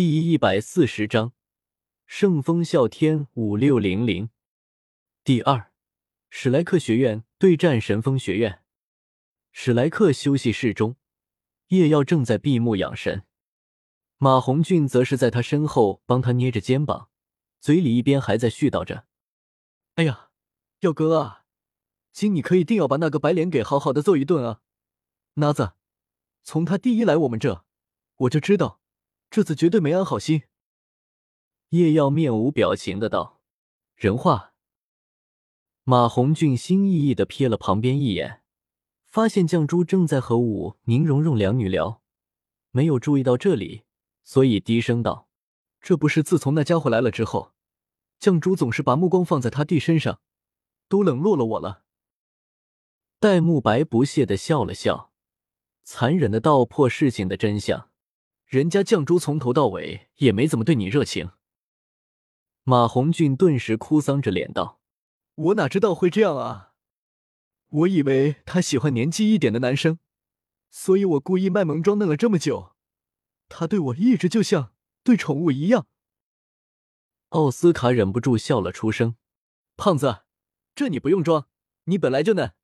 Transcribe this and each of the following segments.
第一百四十章，圣风啸天五六零零。第二，史莱克学院对战神风学院。史莱克休息室中，叶耀正在闭目养神，马红俊则是在他身后帮他捏着肩膀，嘴里一边还在絮叨着：“哎呀，耀哥啊，今你可一定要把那个白脸给好好的揍一顿啊！哪子，从他第一来我们这，我就知道。”这次绝对没安好心。叶耀面无表情的道：“人话。”马红俊心翼翼的瞥了旁边一眼，发现绛珠正在和武宁荣荣两女聊，没有注意到这里，所以低声道：“这不是自从那家伙来了之后，绛珠总是把目光放在他弟身上，都冷落了我了。”戴沐白不屑的笑了笑，残忍的道破事情的真相。人家绛珠从头到尾也没怎么对你热情。马红俊顿时哭丧着脸道：“我哪知道会这样啊！我以为他喜欢年纪一点的男生，所以我故意卖萌装嫩了这么久。他对我一直就像对宠物一样。”奥斯卡忍不住笑了出声：“胖子，这你不用装，你本来就嫩。”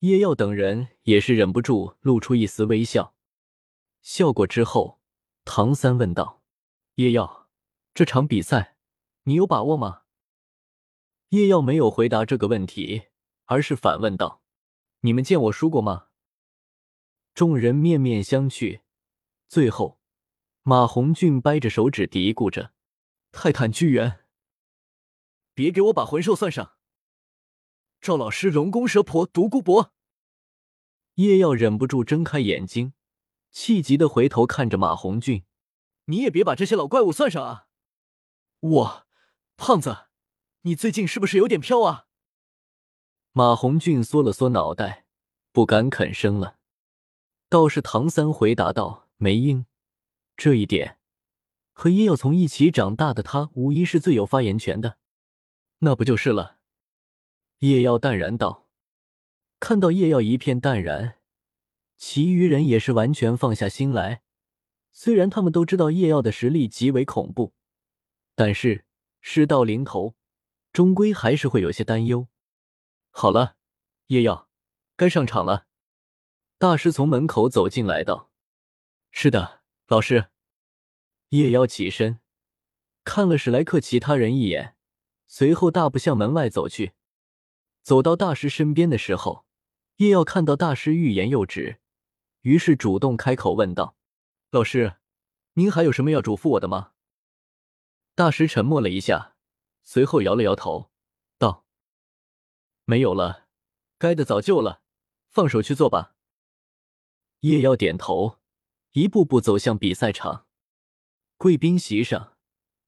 叶耀等人也是忍不住露出一丝微笑。笑过之后，唐三问道：“叶耀，这场比赛你有把握吗？”叶耀没有回答这个问题，而是反问道：“你们见我输过吗？”众人面面相觑，最后，马红俊掰着手指嘀咕着：“泰坦巨猿，别给我把魂兽算上。”赵老师，龙宫蛇婆，独孤博。叶耀忍不住睁开眼睛。气急的回头看着马红俊：“你也别把这些老怪物算上啊！我，胖子，你最近是不是有点飘啊？”马红俊缩了缩脑袋，不敢吭声了。倒是唐三回答道：“没应，这一点，和叶耀从一起长大的他，无疑是最有发言权的。那不就是了？”叶耀淡然道。看到叶耀一片淡然。其余人也是完全放下心来，虽然他们都知道叶耀的实力极为恐怖，但是事到临头，终归还是会有些担忧。好了，叶耀，该上场了。大师从门口走进来道：“是的，老师。”叶耀起身，看了史莱克其他人一眼，随后大步向门外走去。走到大师身边的时候，叶耀看到大师欲言又止。于是主动开口问道：“老师，您还有什么要嘱咐我的吗？”大师沉默了一下，随后摇了摇头，道：“没有了，该的早就了，放手去做吧。”叶耀点头，一步步走向比赛场。贵宾席上，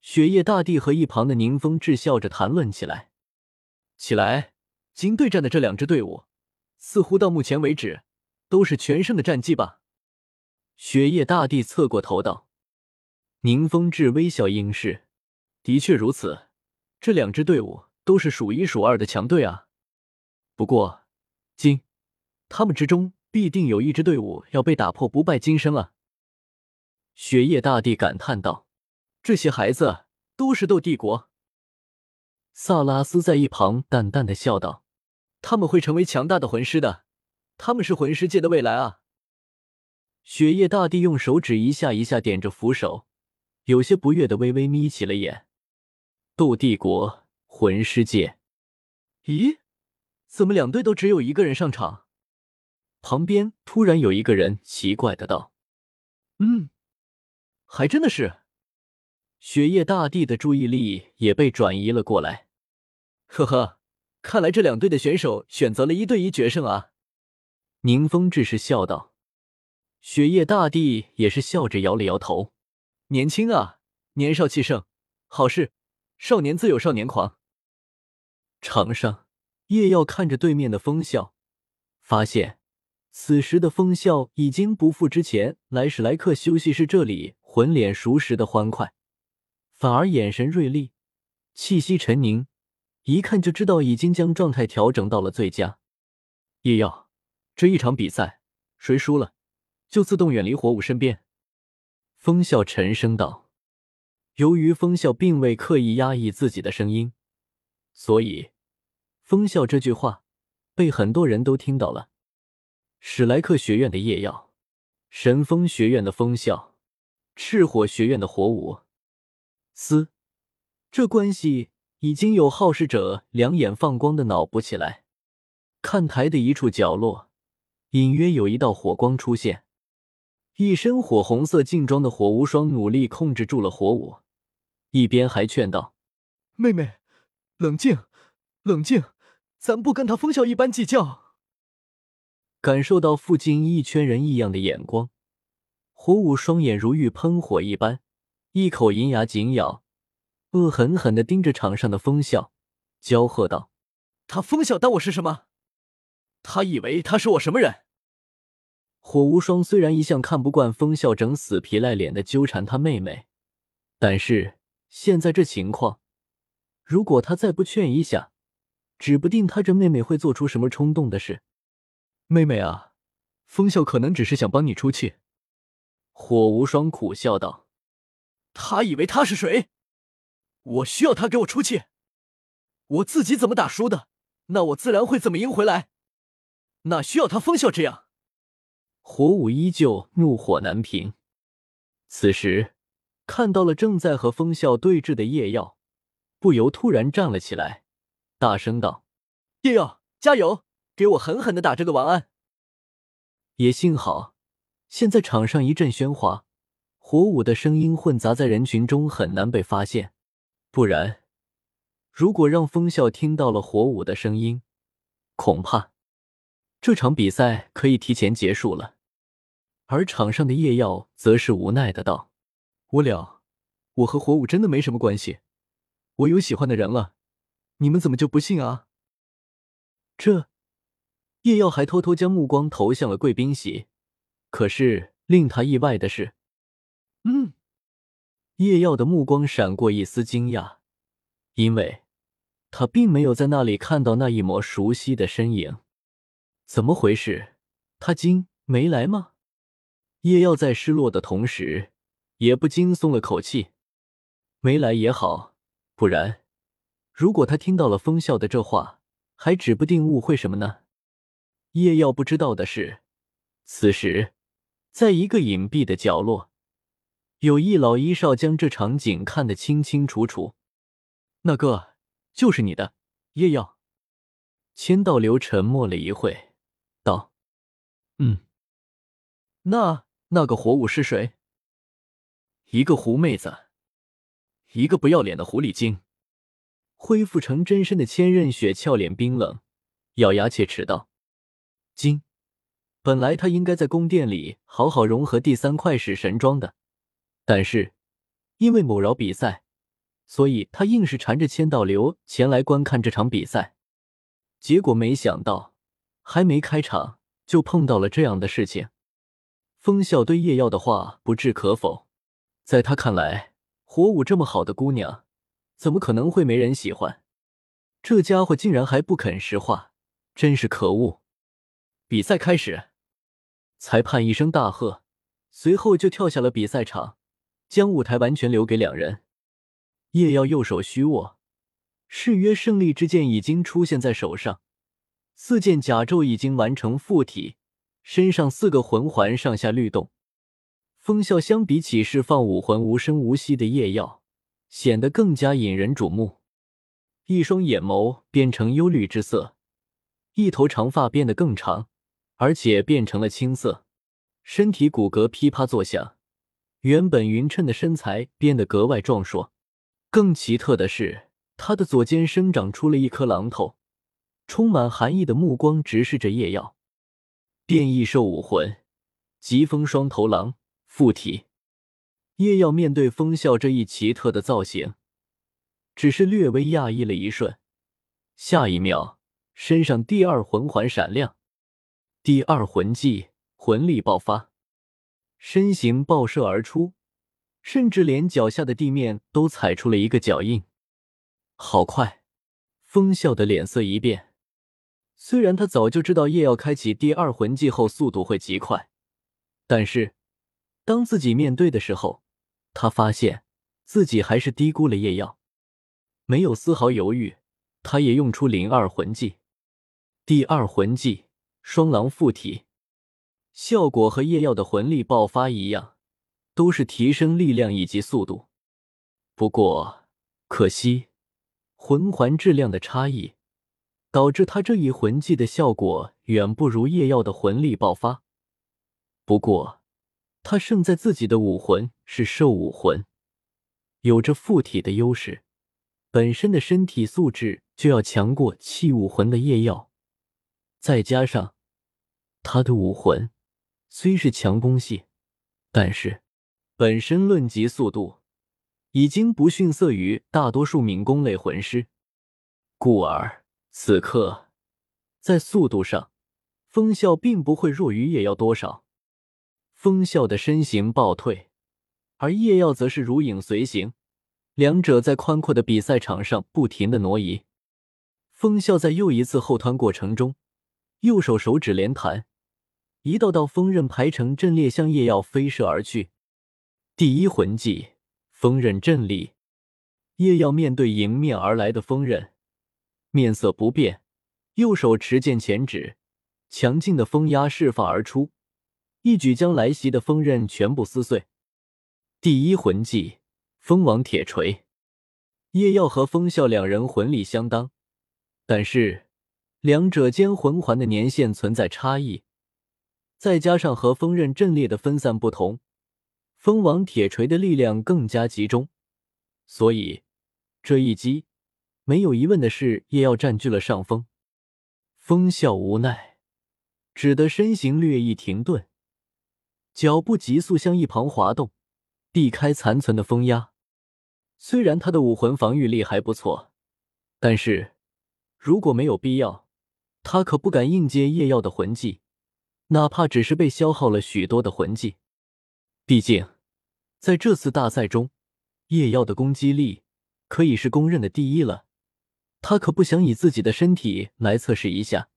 雪夜大帝和一旁的宁风致笑着谈论起来：“起来，金对战的这两支队伍，似乎到目前为止……”都是全胜的战绩吧？雪夜大帝侧过头道：“宁风致微笑应是，的确如此。这两支队伍都是数一数二的强队啊。不过，今他们之中必定有一支队伍要被打破不败金身了。”雪夜大帝感叹道：“这些孩子都是斗帝国。”萨拉斯在一旁淡淡的笑道：“他们会成为强大的魂师的。”他们是魂师界的未来啊！雪夜大帝用手指一下一下点着扶手，有些不悦的微微眯起了眼。斗帝国魂师界，咦，怎么两队都只有一个人上场？旁边突然有一个人奇怪的道：“嗯，还真的是。”雪夜大帝的注意力也被转移了过来。呵呵，看来这两队的选手选择了一对一决胜啊！宁风致是笑道，雪夜大帝也是笑着摇了摇头。年轻啊，年少气盛，好事，少年自有少年狂。场上，叶耀看着对面的风笑，发现此时的风笑已经不复之前来史莱克休息室这里浑脸熟时的欢快，反而眼神锐利，气息沉凝，一看就知道已经将状态调整到了最佳。叶耀。这一场比赛，谁输了，就自动远离火舞身边。风笑沉声道：“由于风笑并未刻意压抑自己的声音，所以风笑这句话被很多人都听到了。史莱克学院的夜耀，神风学院的风笑，赤火学院的火舞，嘶，这关系已经有好事者两眼放光的脑补起来。看台的一处角落，隐约有一道火光出现。”一身火红色劲装的火无双努力控制住了火舞，一边还劝道：“妹妹，冷静，冷静，咱不跟他风笑一般计较。”感受到附近一圈人异样的眼光，火舞双眼如欲喷火一般，一口银牙紧咬，恶狠狠地盯着场上的风笑，娇喝道：“他风笑当我是什么？他以为他是我什么人？”火无双虽然一向看不惯风笑整死皮赖脸的纠缠他妹妹，但是现在这情况，如果他再不劝一下，指不定他这妹妹会做出什么冲动的事。妹妹啊，风笑可能只是想帮你出气。火无双苦笑道：“他以为他是谁？我需要他给我出气？我自己怎么打输的，那我自然会怎么赢回来。哪需要他风笑这样？”火舞依旧怒火难平，此时看到了正在和风笑对峙的叶耀，不由突然站了起来，大声道：“叶耀，加油，给我狠狠的打这个晚安！”也幸好，现在场上一阵喧哗，火舞的声音混杂在人群中，很难被发现。不然，如果让风笑听到了火舞的声音，恐怕这场比赛可以提前结束了。而场上的叶耀则是无奈的道：“无聊，我和火舞真的没什么关系，我有喜欢的人了，你们怎么就不信啊？”这叶耀还偷偷将目光投向了贵宾席，可是令他意外的是，嗯，叶耀的目光闪过一丝惊讶，因为他并没有在那里看到那一抹熟悉的身影。怎么回事？他今没来吗？叶耀在失落的同时，也不禁松了口气。没来也好，不然，如果他听到了风笑的这话，还指不定误会什么呢。叶耀不知道的是，此时，在一个隐蔽的角落，有一老一少将这场景看得清清楚楚。那个就是你的叶耀。千道流沉默了一会，：“嗯，那。”那个火舞是谁？一个狐妹子，一个不要脸的狐狸精。恢复成真身的千仞雪俏脸冰冷，咬牙切齿道：“今本来他应该在宫殿里好好融合第三块始神装的，但是因为某饶比赛，所以他硬是缠着千道流前来观看这场比赛。结果没想到，还没开场就碰到了这样的事情。”风笑对叶耀的话不置可否，在他看来，火舞这么好的姑娘，怎么可能会没人喜欢？这家伙竟然还不肯实话，真是可恶！比赛开始，裁判一声大喝，随后就跳下了比赛场，将舞台完全留给两人。叶耀右手虚握，誓约胜利之剑已经出现在手上，四件甲胄已经完成附体。身上四个魂环上下律动，风啸相比起释放武魂无声无息的夜耀，显得更加引人瞩目。一双眼眸变成幽绿之色，一头长发变得更长，而且变成了青色。身体骨骼噼啪作响，原本匀称的身材变得格外壮硕。更奇特的是，他的左肩生长出了一颗狼头，充满寒意的目光直视着夜耀。变异兽武魂，疾风双头狼附体。叶耀面对风笑这一奇特的造型，只是略微讶异了一瞬，下一秒身上第二魂环闪亮，第二魂技魂力爆发，身形爆射而出，甚至连脚下的地面都踩出了一个脚印。好快！风笑的脸色一变。虽然他早就知道叶耀开启第二魂技后速度会极快，但是当自己面对的时候，他发现自己还是低估了夜耀，没有丝毫犹豫，他也用出灵二魂技。第二魂技双狼附体，效果和夜耀的魂力爆发一样，都是提升力量以及速度。不过可惜，魂环质量的差异，导致他这一魂技的效果远不如夜耀的魂力爆发。不过，他胜在自己的武魂是兽武魂，有着附体的优势，本身的身体素质就要强过器武魂的夜耀。再加上他的武魂虽是强攻系，但是本身论级速度已经不逊色于大多数敏攻类魂师，故而此刻在速度上，风啸并不会弱于叶耀多少。风啸的身形暴退，而叶耀则是如影随形，两者在宽阔的比赛场上不停的挪移。风啸在又一次后退过程中。右手手指连弹，一道道锋刃排成阵列向叶耀飞射而去。第一魂技锋刃阵力，叶耀面对迎面而来的锋刃，面色不变，右手持剑前指，强劲的风压释放而出，一举将来袭的风刃全部撕碎。第一魂技风王铁锤，叶耀和风啸两人魂力相当，但是。两者间魂环的年限存在差异，再加上和锋刃阵列的分散不同，风王铁锤的力量更加集中，所以这一击没有疑问的是叶耀占据了上风。风笑无奈，只得身形略一停顿，脚步急速向一旁滑动，避开残存的风压。虽然他的武魂防御力还不错，但是如果没有必要。他可不敢硬接叶耀的魂技，哪怕只是被消耗了许多的魂技。毕竟，在这次大赛中，叶耀的攻击力可以是公认的第一了。他可不想以自己的身体来测试一下。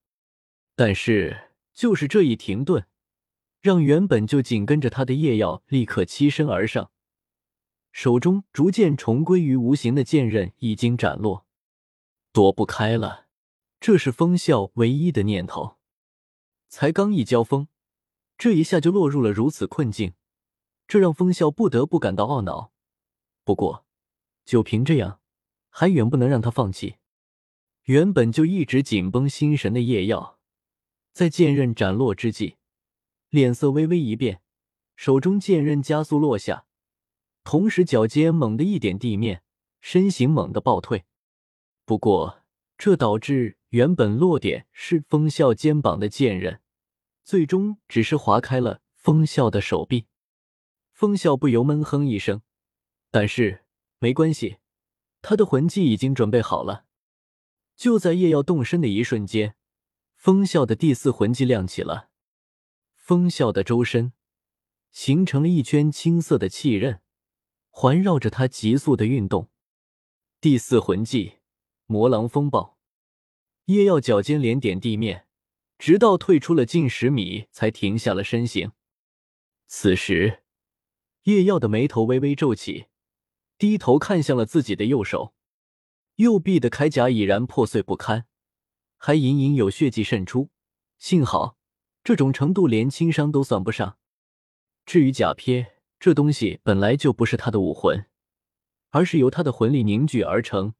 但是，就是这一停顿，让原本就紧跟着他的叶耀立刻欺身而上，手中逐渐重归于无形的剑刃已经斩落，躲不开了。这是风啸唯一的念头。才刚一交锋，这一下就落入了如此困境，这让风啸不得不感到懊恼。不过，就凭这样，还远不能让他放弃。原本就一直紧绷心神的叶耀，在剑刃斩落之际，脸色微微一变，手中剑刃加速落下，同时脚尖猛地一点地面，身形猛地暴退。不过，这导致。原本落点是风啸肩膀的剑刃，最终只是划开了风啸的手臂。风啸不由闷哼一声，但是没关系，他的魂技已经准备好了。就在叶耀动身的一瞬间，风啸的第四魂技亮起了，风啸的周身形成了一圈青色的气刃，环绕着他急速的运动。第四魂技魔狼风暴。叶耀脚尖连点地面，直到退出了近十米，才停下了身形。此时，叶耀的眉头微微皱起，低头看向了自己的右手，右臂的铠甲已然破碎不堪，还隐隐有血迹渗出。幸好，这种程度连轻伤都算不上。至于甲砒，这东西本来就不是他的武魂，而是由他的魂力凝聚而成。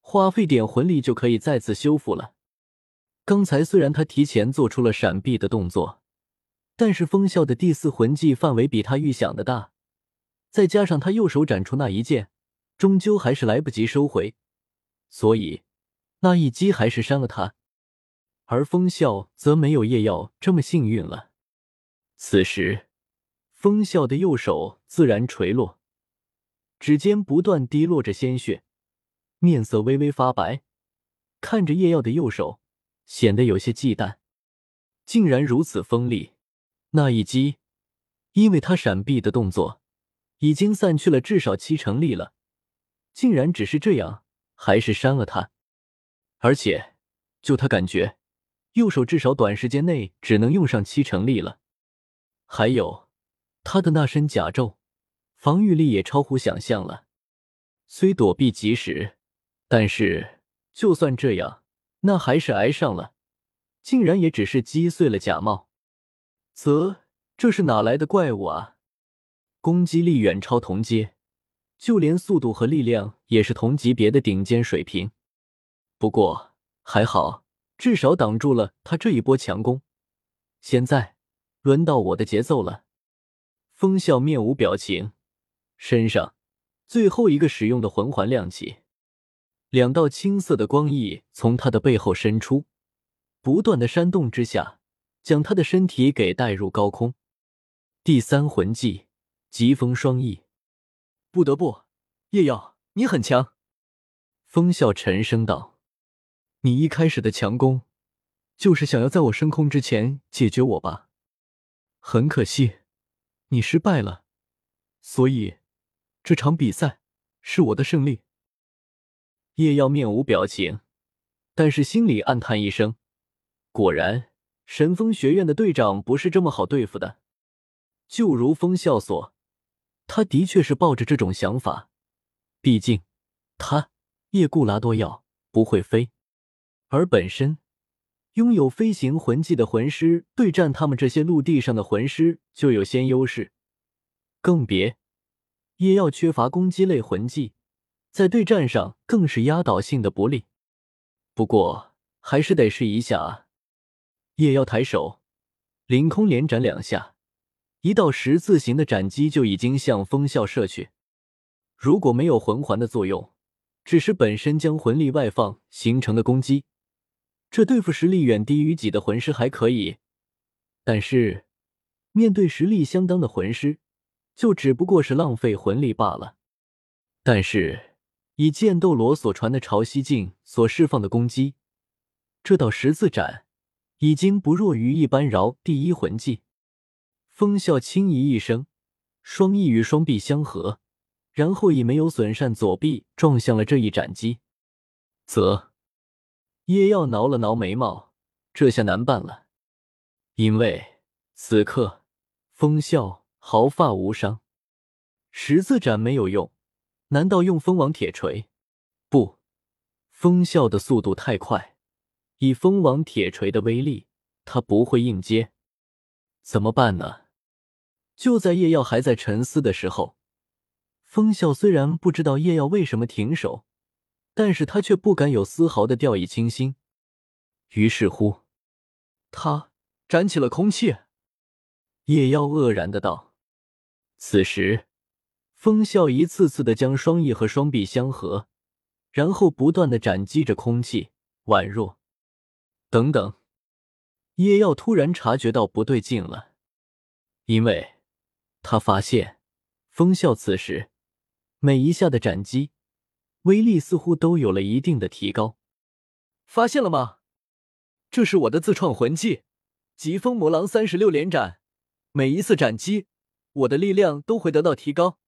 花费点魂力就可以再次修复了。刚才虽然他提前做出了闪避的动作，但是风啸的第四魂技范围比他预想的大，再加上他右手斩出那一剑，终究还是来不及收回，所以那一击还是伤了他。而风啸则没有叶耀这么幸运了。此时，风啸的右手自然垂落，指尖不断滴落着鲜血。面色微微发白，看着叶耀的右手，显得有些忌惮。竟然如此锋利，那一击，因为他闪避的动作，已经散去了至少七成力了。竟然只是这样，还是删了他。而且，就他感觉，右手至少短时间内只能用上七成力了。还有，他的那身甲胄，防御力也超乎想象了。虽躲避及时，但是就算这样，那还是挨上了，竟然也只是击碎了甲帽。啧，这是哪来的怪物啊？攻击力远超同阶，就连速度和力量也是同级别的顶尖水平。不过还好，至少挡住了他这一波强攻。现在轮到我的节奏了。风笑面无表情，身上最后一个使用的魂环亮起，两道青色的光翼从他的背后伸出，不断的扇动之下，将他的身体给带入高空。第三魂技疾风双翼，不得不，叶耀，你很强。风笑沉声道：“你一开始的强攻，就是想要在我升空之前解决我吧？很可惜。”你失败了，所以这场比赛是我的胜利。叶耀面无表情，但是心里暗叹一声：果然，神风学院的队长不是这么好对付的。就如风笑所，他的确是抱着这种想法。毕竟，他叶固拉多要不会飞，而本身。拥有飞行魂技的魂师对战他们这些陆地上的魂师就有先优势，更别叶耀缺乏攻击类魂技，在对战上更是压倒性的不利。不过还是得试一下啊！叶耀抬手，凌空连斩两下，一道十字形的斩击就已经向风啸射去。如果没有魂环的作用，只是本身将魂力外放形成的攻击。这对付实力远低于己的魂师还可以，但是面对实力相当的魂师，就只不过是浪费魂力罢了。但是以剑斗罗所传的潮汐镜所释放的攻击，这道十字斩已经不弱于一般饶第一魂技。风笑轻咦一声，双翼与双臂相合，然后以没有损伤左臂撞向了这一斩击。则。叶耀挠了挠眉毛，这下难办了，因为此刻风笑毫发无伤，十字斩没有用，难道用蜂王铁锤？不，风笑的速度太快，以蜂王铁锤的威力，他不会应接。怎么办呢？就在叶耀还在沉思的时候，风笑虽然不知道叶耀为什么停手。但是他却不敢有丝毫的掉以轻心，于是乎，他斩起了空气。叶妖愕然的道：“此时，风笑一次次的将双翼和双臂相合，然后不断的斩击着空气，宛若……等等。”叶耀突然察觉到不对劲了，因为他发现风笑此时每一下的斩击。威力似乎都有了一定的提高，发现了吗？这是我的自创魂技——疾风魔狼三十六连斩。每一次斩击，我的力量都会得到提高。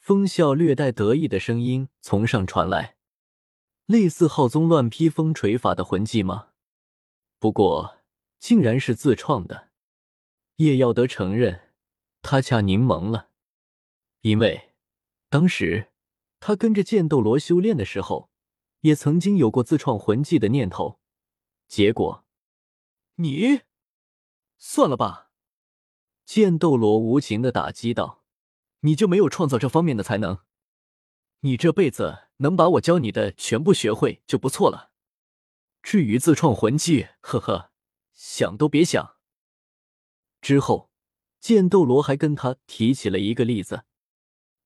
风笑略带得意的声音从上传来，类似浩宗乱披风锤法的魂技吗？不过，竟然是自创的。叶耀德承认，他恰柠檬了，因为当时。他跟着剑斗罗修炼的时候，也曾经有过自创魂技的念头，结果，你，算了吧。剑斗罗无情的打击道：“你就没有创造这方面的才能？你这辈子能把我教你的全部学会就不错了。至于自创魂技，呵呵，想都别想。”之后，剑斗罗还跟他提起了一个例子，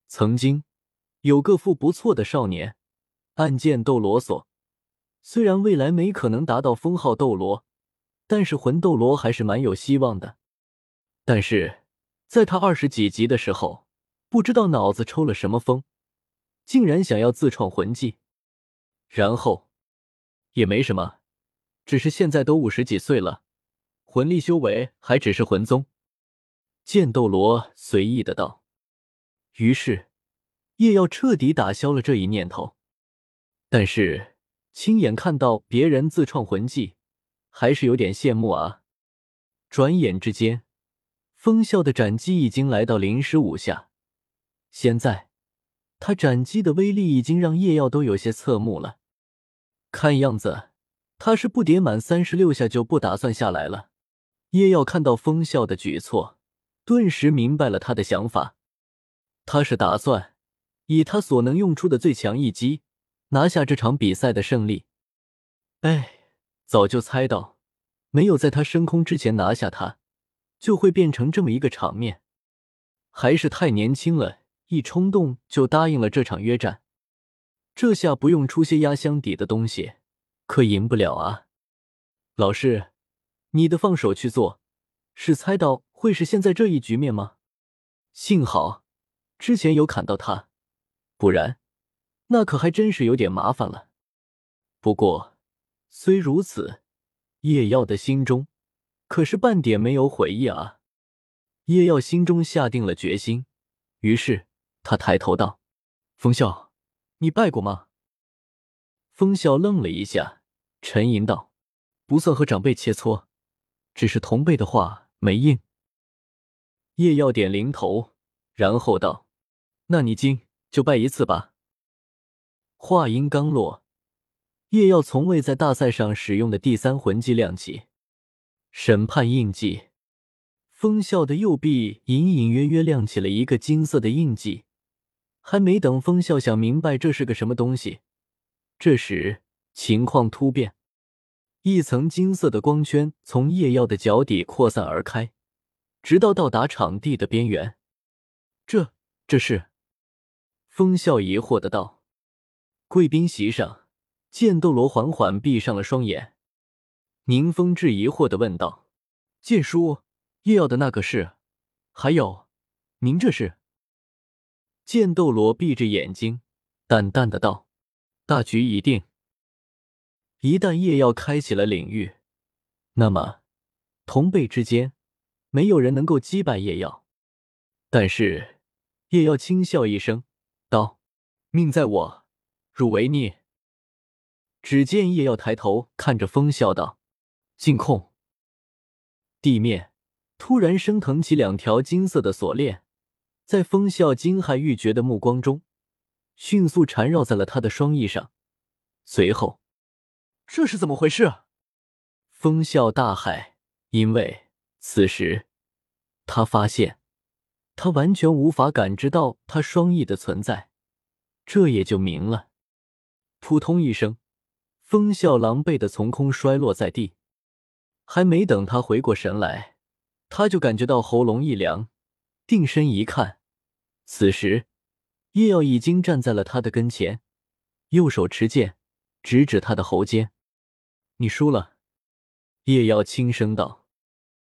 曾经。有个副不错的少年，暗剑斗罗所。虽然未来没可能达到封号斗罗，但是魂斗罗还是蛮有希望的。但是在他二十几级的时候，不知道脑子抽了什么风，竟然想要自创魂技。然后也没什么，只是现在都五十几岁了，魂力修为还只是魂宗。剑斗罗随意的道。于是。叶耀彻底打消了这一念头，但是亲眼看到别人自创魂技，还是有点羡慕啊。转眼之间，风啸的斩击已经来到零十五下，现在他斩击的威力已经让叶耀都有些侧目了。看样子他是不叠满三十六下就不打算下来了。叶耀看到风啸的举措，顿时明白了他的想法，他是打算以他所能用出的最强一击拿下这场比赛的胜利。哎，早就猜到，没有在他升空之前拿下他，就会变成这么一个场面。还是太年轻了，一冲动就答应了这场约战。这下不用出些压箱底的东西，可赢不了啊！老师，你的放手去做，是猜到会是现在这一局面吗？幸好之前有砍到他，不然那可还真是有点麻烦了。不过。虽如此，叶耀的心中可是半点没有悔意啊！叶耀心中下定了决心，于是他抬头道：“风笑，你拜过吗？”风笑愣了一下，沉吟道：“不算和长辈切磋，只是同辈的话没应。”叶耀点零头，然后道：“那你今就拜一次吧。”话音刚落。叶耀从未在大赛上使用的第三魂技亮起，审判印记。风啸的右臂隐隐约约亮起了一个金色的印记，还没等风啸想明白这是个什么东西，这时情况突变，一层金色的光圈从叶耀的脚底扩散而开，直到到达场地的边缘。这这是？风啸疑惑的道。贵宾席上。剑斗罗缓缓闭上了双眼，宁风致疑惑的问道：“剑叔，叶耀的那个是？还有，您这是？”剑斗罗闭着眼睛，淡淡的道：“大局已定。一旦叶耀开启了领域，那么同辈之间没有人能够击败叶耀。但是，叶耀轻笑一声，道：‘命在我，汝为孽。’”只见叶耀抬头看着风笑道：“禁控。”地面突然升腾起两条金色的锁链，在风笑惊骇欲绝的目光中，迅速缠绕在了他的双翼上。随后，这是怎么回事？风笑大骇，因为此时他发现他完全无法感知到他双翼的存在，这也就明了。扑通一声。风笑狼狈的从空摔落在地，还没等他回过神来，他就感觉到喉咙一凉，定身一看，此时叶耀已经站在了他的跟前，右手持剑，直指他的喉间。你输了，叶耀轻声道。